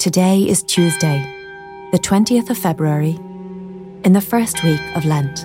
Today is Tuesday, the 20th of February, in the first week of Lent.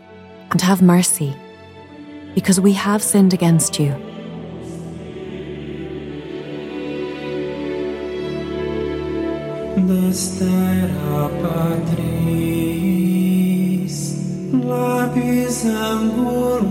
and have mercy, because we have sinned against you. Patris, angularis,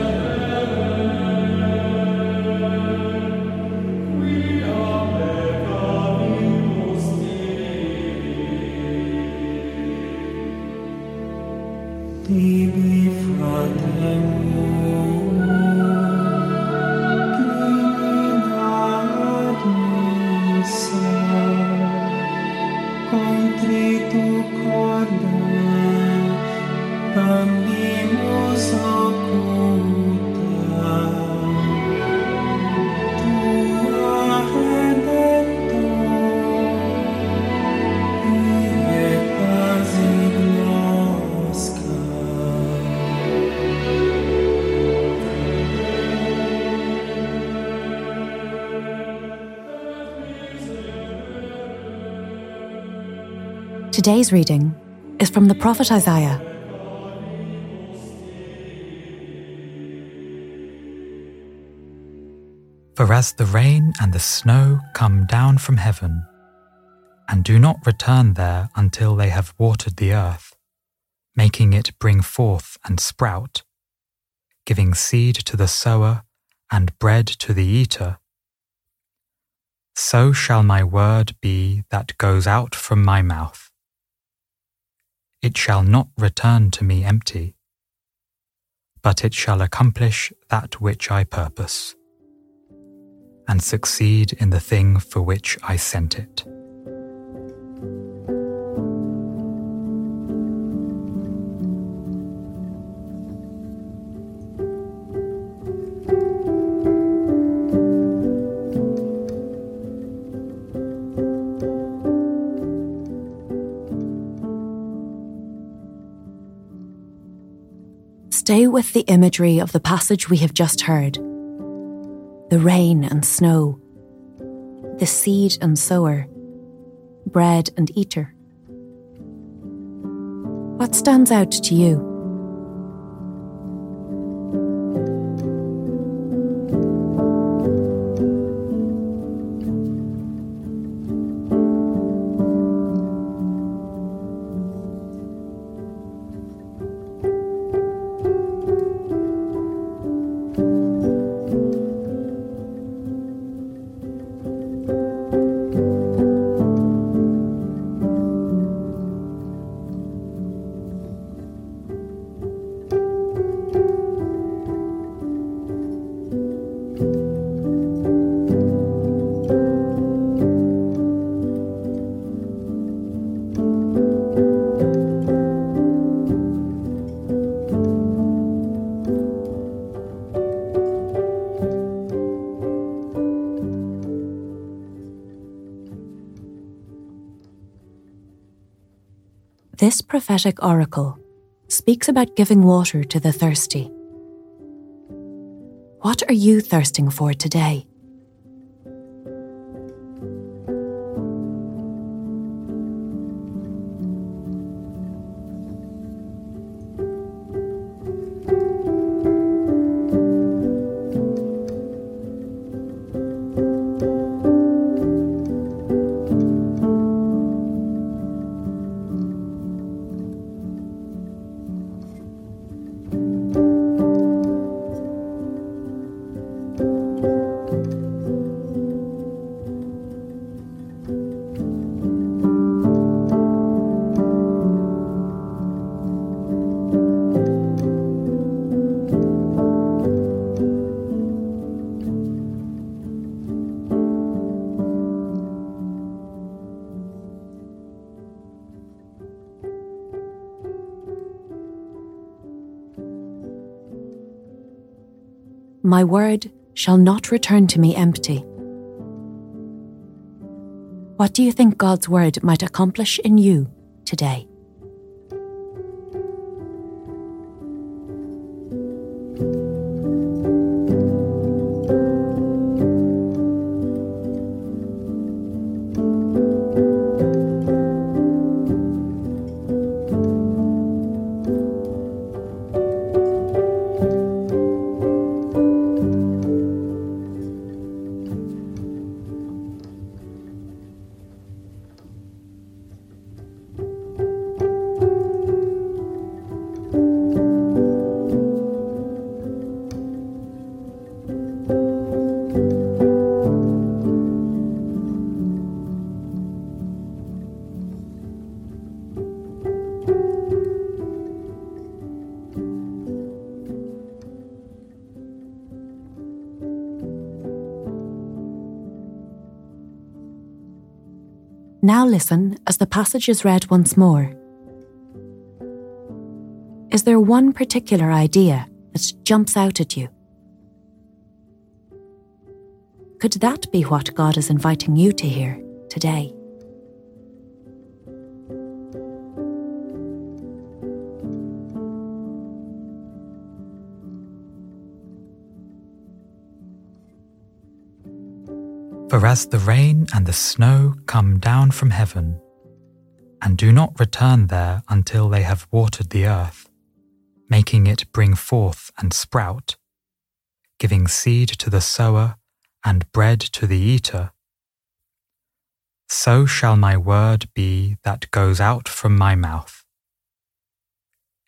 Today's reading is from the prophet Isaiah. For as the rain and the snow come down from heaven, and do not return there until they have watered the earth, making it bring forth and sprout, giving seed to the sower and bread to the eater, so shall my word be that goes out from my mouth. It shall not return to me empty, but it shall accomplish that which I purpose and succeed in the thing for which I sent it. Stay with the imagery of the passage we have just heard the rain and snow, the seed and sower, bread and eater. What stands out to you? This prophetic oracle speaks about giving water to the thirsty. What are you thirsting for today? My word shall not return to me empty. What do you think God's word might accomplish in you today? Now listen as the passage is read once more. Is there one particular idea that jumps out at you? Could that be what God is inviting you to hear today? For as the rain and the snow come down from heaven, and do not return there until they have watered the earth, making it bring forth and sprout, giving seed to the sower and bread to the eater, so shall my word be that goes out from my mouth.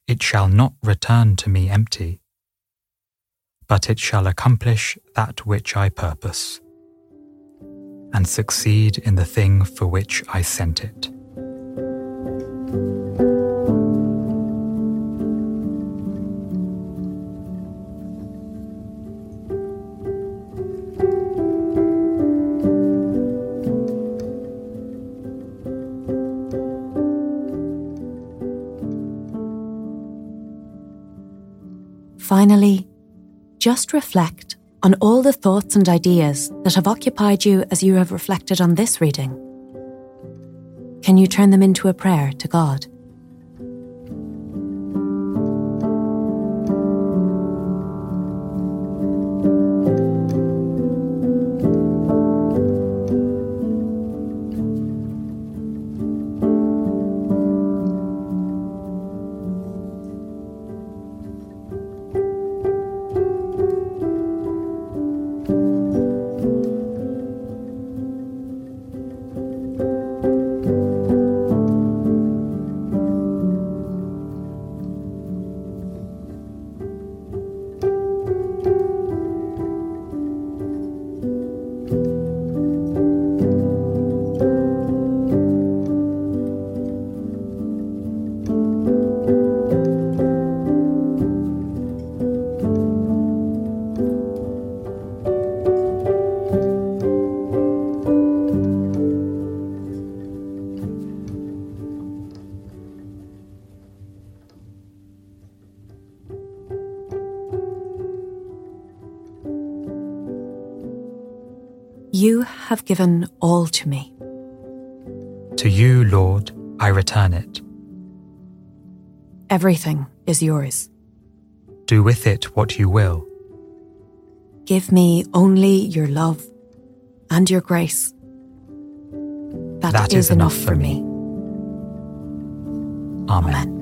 It shall not return to me empty, but it shall accomplish that which I purpose and succeed in the thing for which I sent it. Finally, just reflect on all the thoughts and ideas that have occupied you as you have reflected on this reading. Can you turn them into a prayer to God? You have given all to me. To you, Lord, I return it, Everything is yours. Do with it what you will. Give me only your love and your grace. That is enough for me. Amen. Amen.